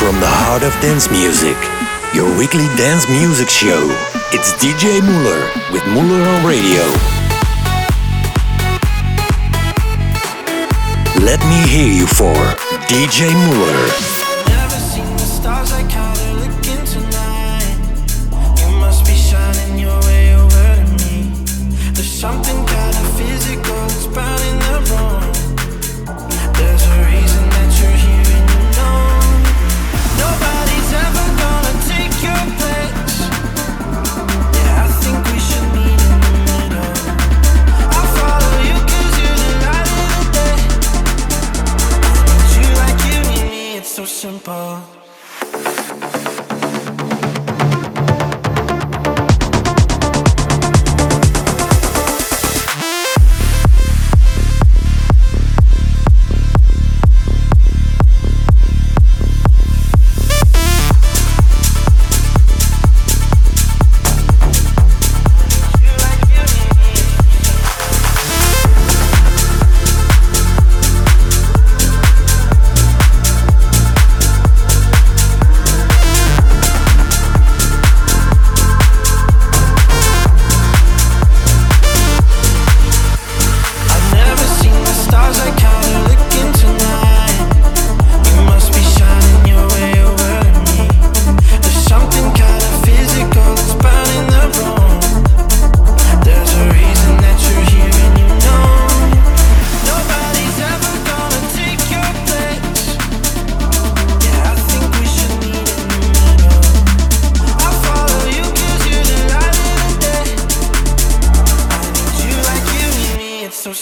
From the heart of dance music, your weekly dance music show. It's DJ MauLr with MauLr on Radio. Let me hear you for DJ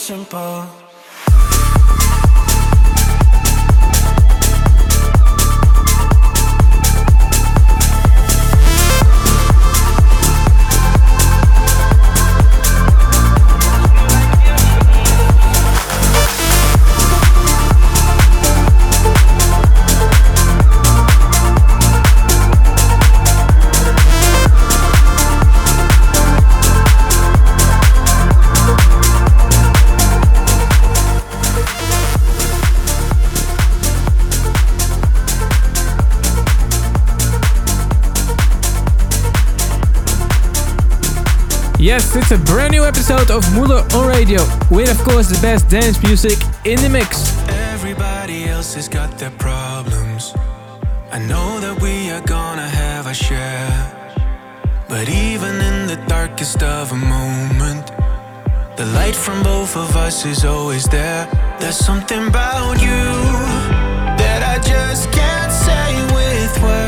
MauLr. Yes, it's a brand new episode of MauLr on Radio, with of course the best dance music in the mix. Everybody else has got their problems. I know that we are gonna have a share. But even in the darkest of a moment, the light from both of us is always there. There's something about you that I just can't say with words.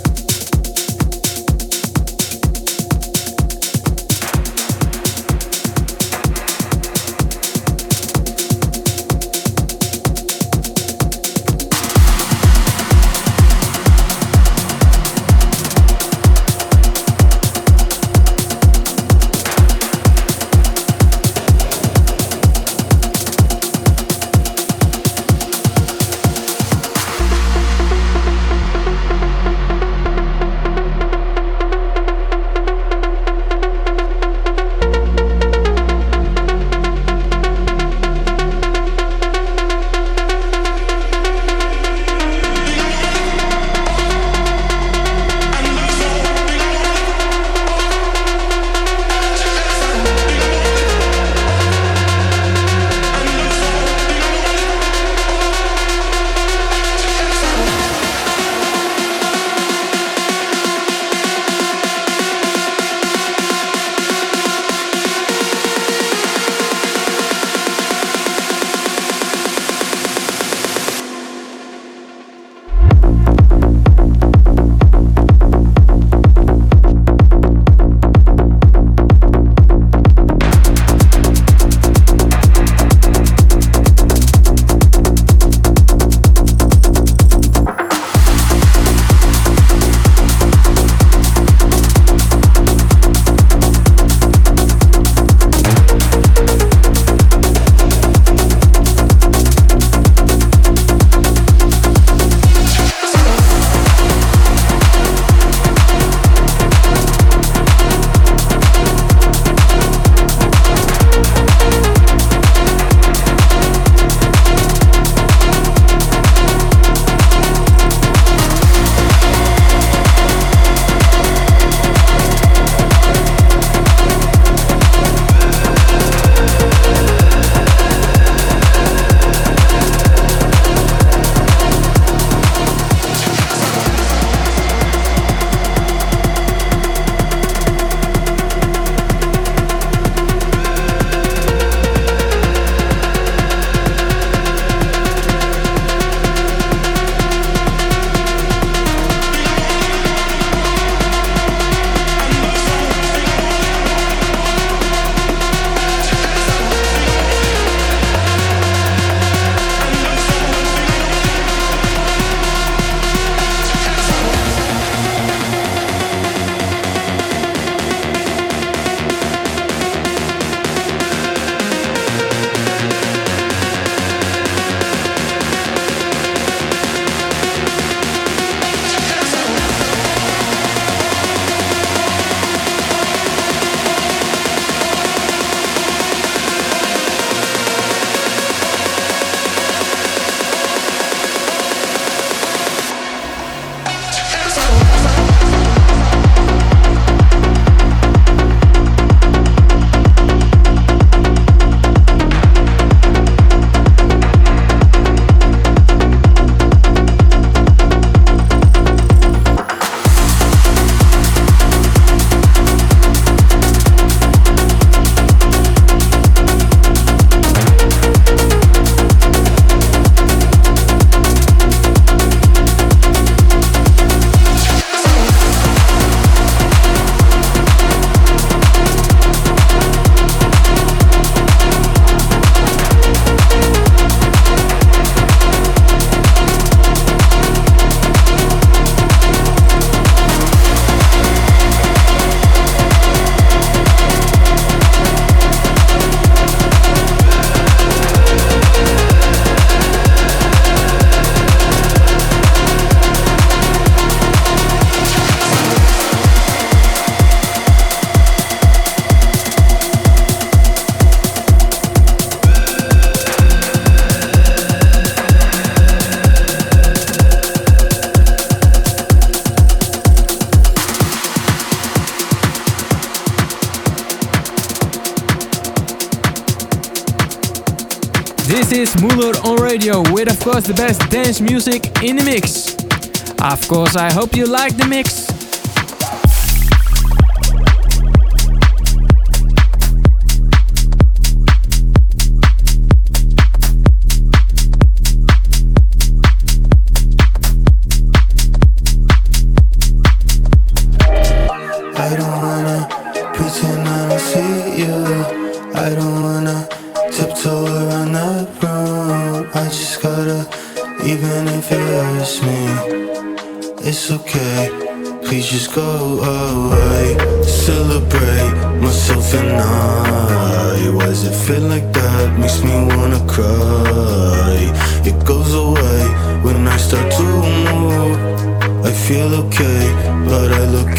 The best dance music in the mix. Of course, I hope you like the mix.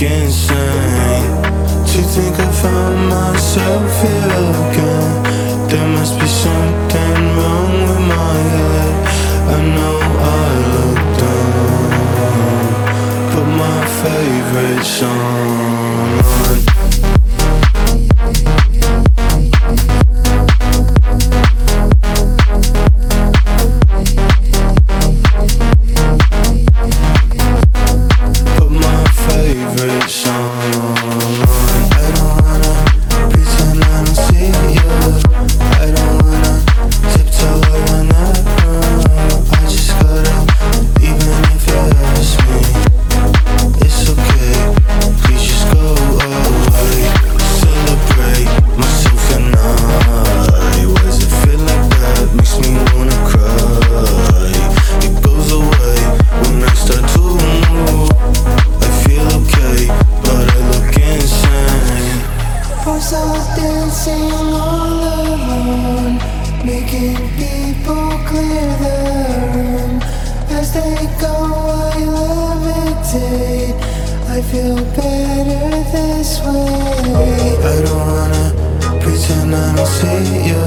Insane. To think I found myself here again There must be something wrong with my head I know I look dumb Put my favorite song I feel better this way. I don't wanna pretend I don't see you.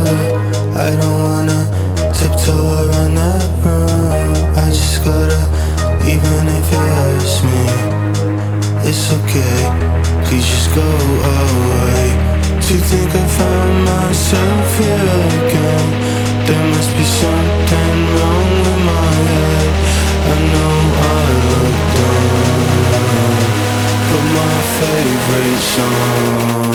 I don't wanna tiptoe around that room. I just gotta, even if it hurts me, it's okay. Please just go away. To think I found myself here again. There must be something wrong with my head. I know I look dumb. favorite song.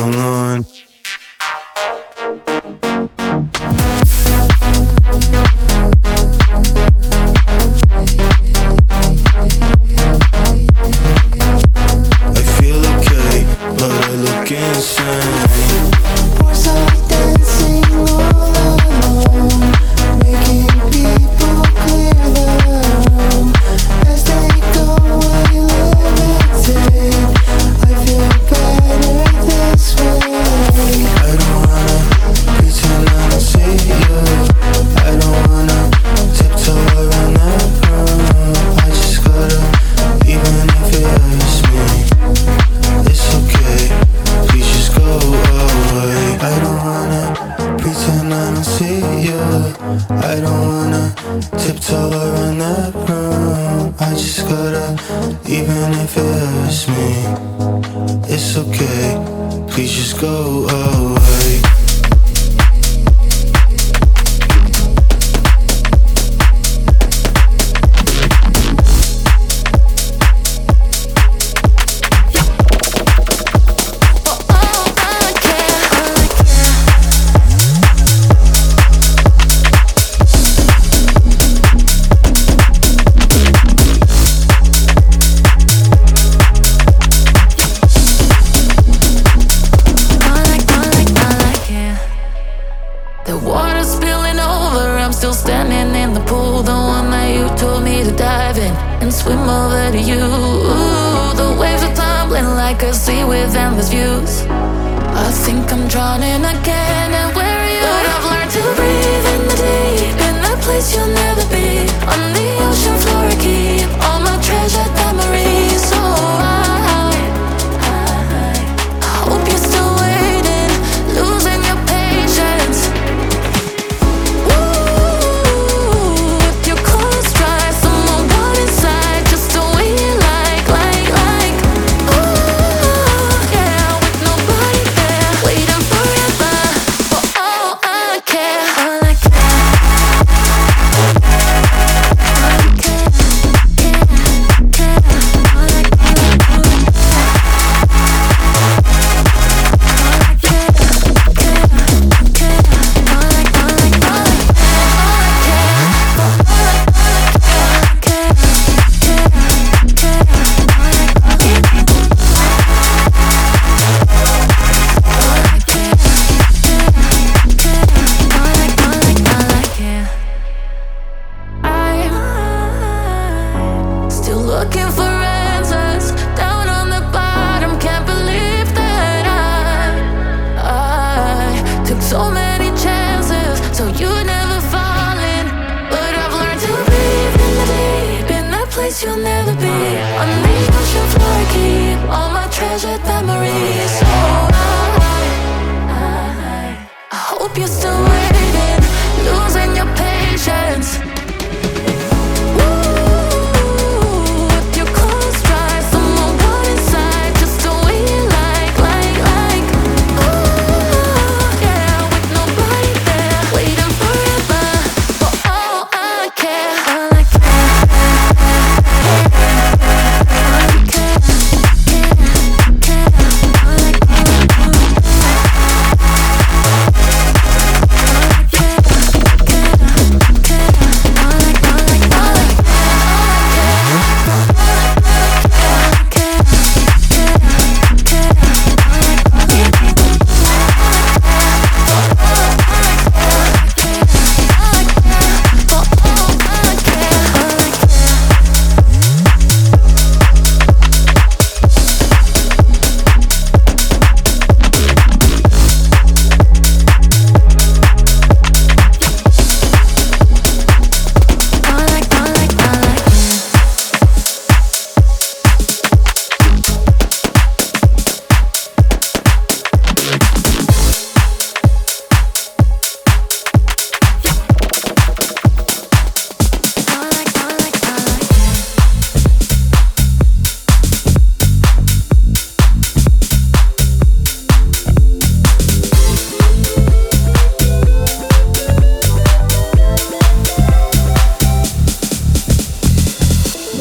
Place you'll never be. Underneath the ocean floor, I keep all my treasured memories. Oh, I, I, I hope you're still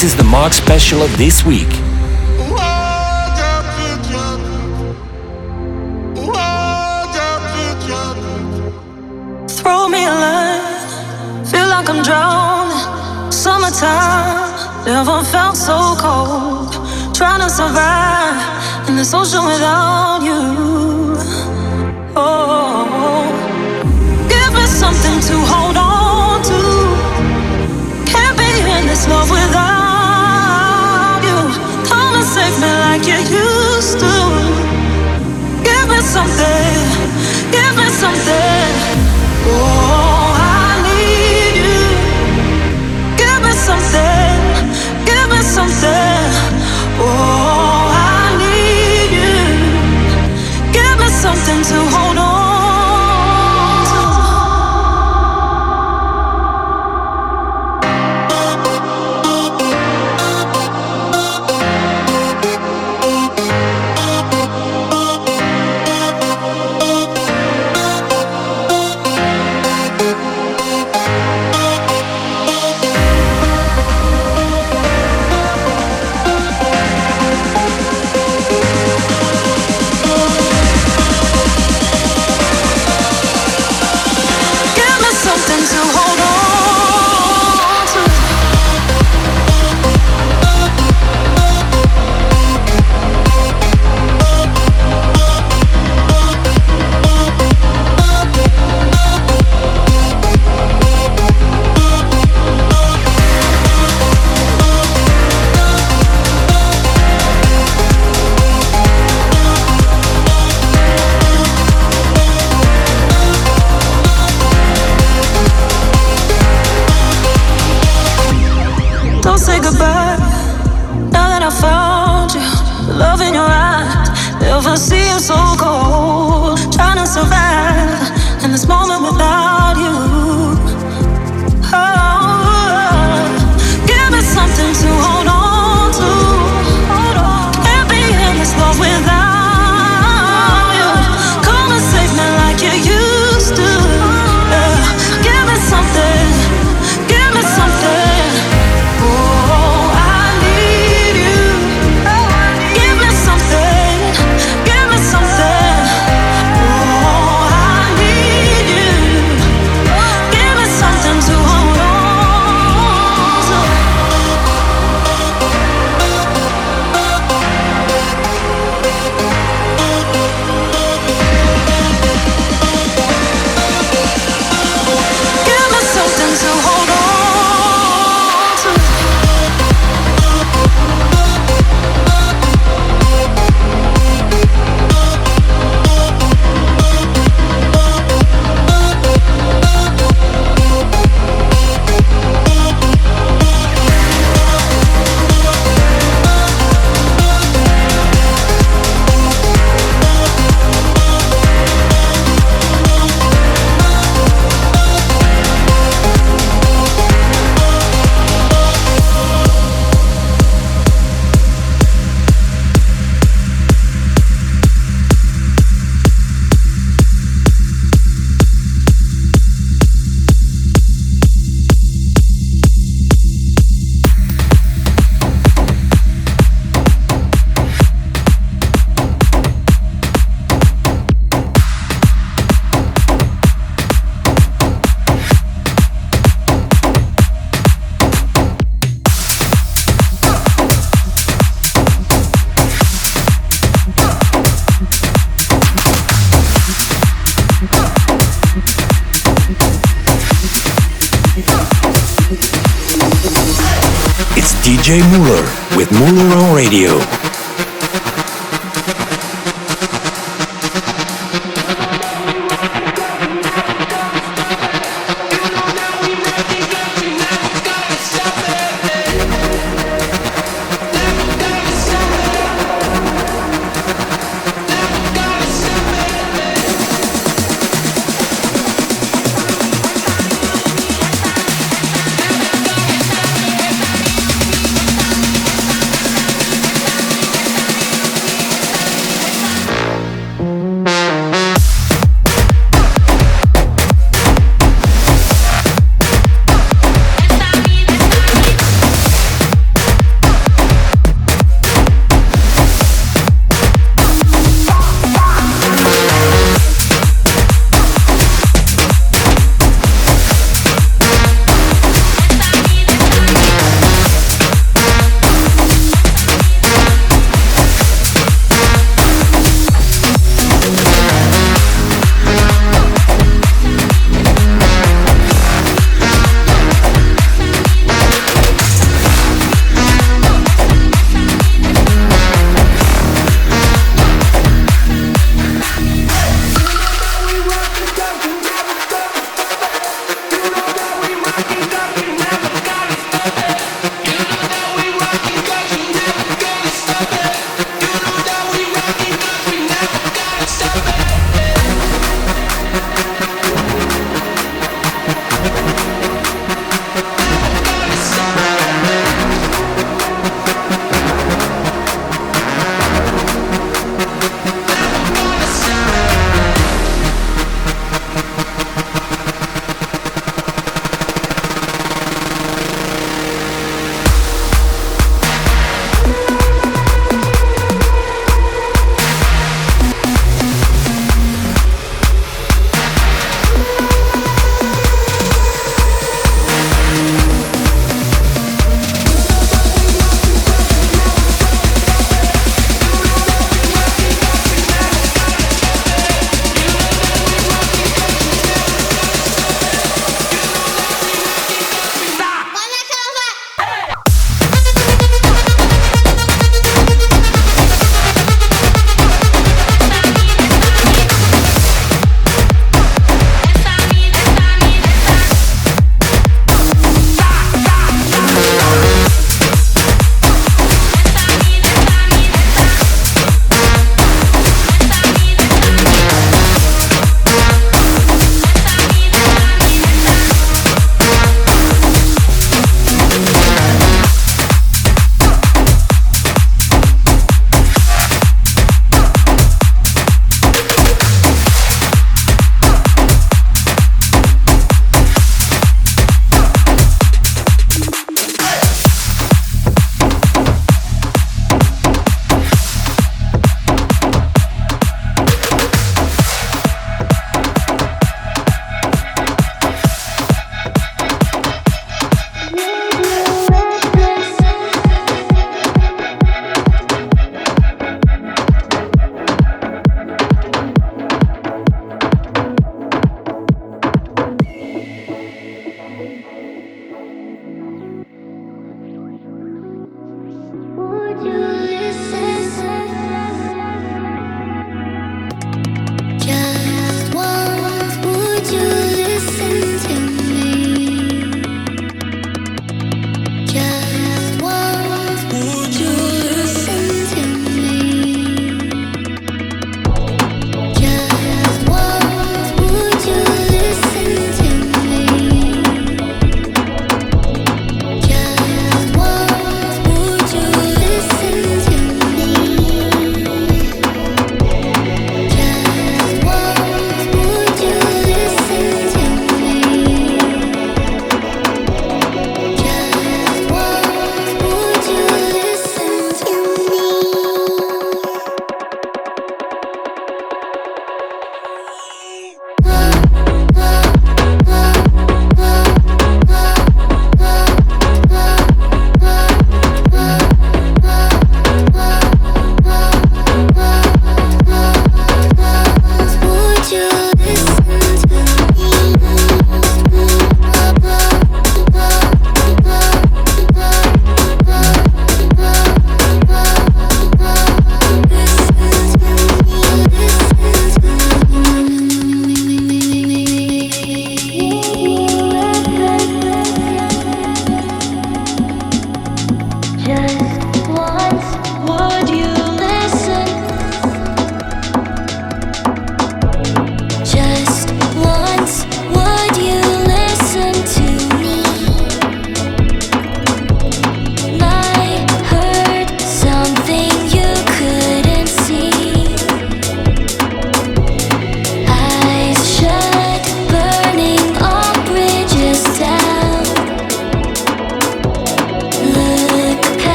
This is the Mark Special of this week. Throw me a line, feel like I'm drowning. Summertime, never felt so cold. Trying to survive in this ocean without you. Oh, give me something to hold on to. Can't be in this love without. something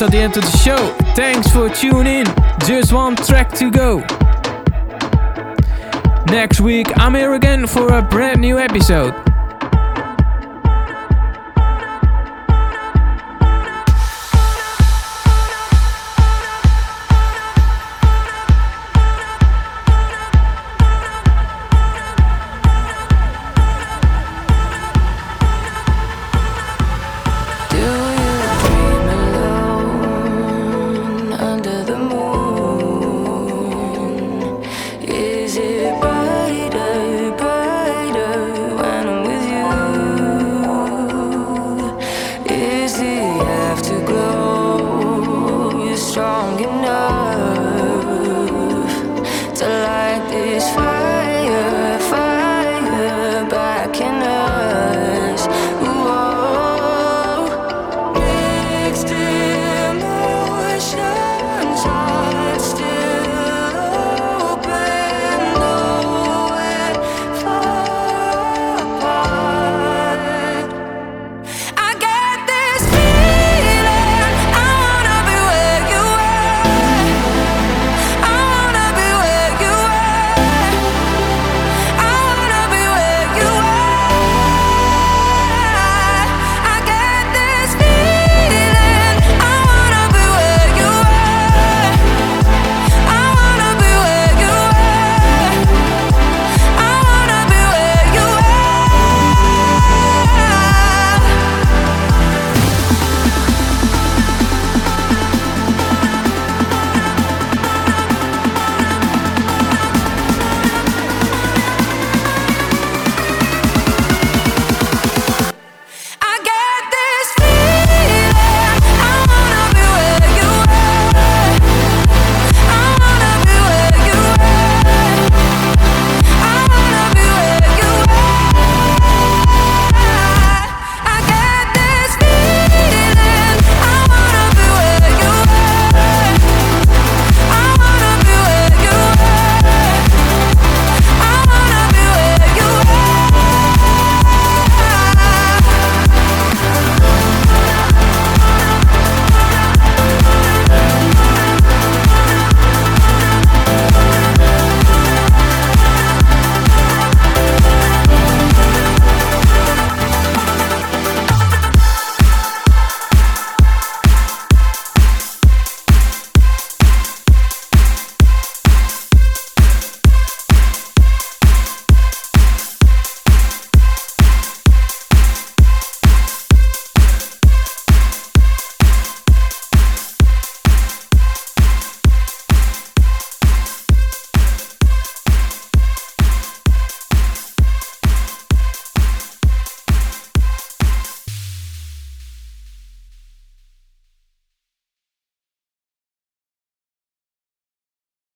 almost at the end of the show. Thanks for tuning in. Just one track to go. Next week, I'm here again for a brand new episode.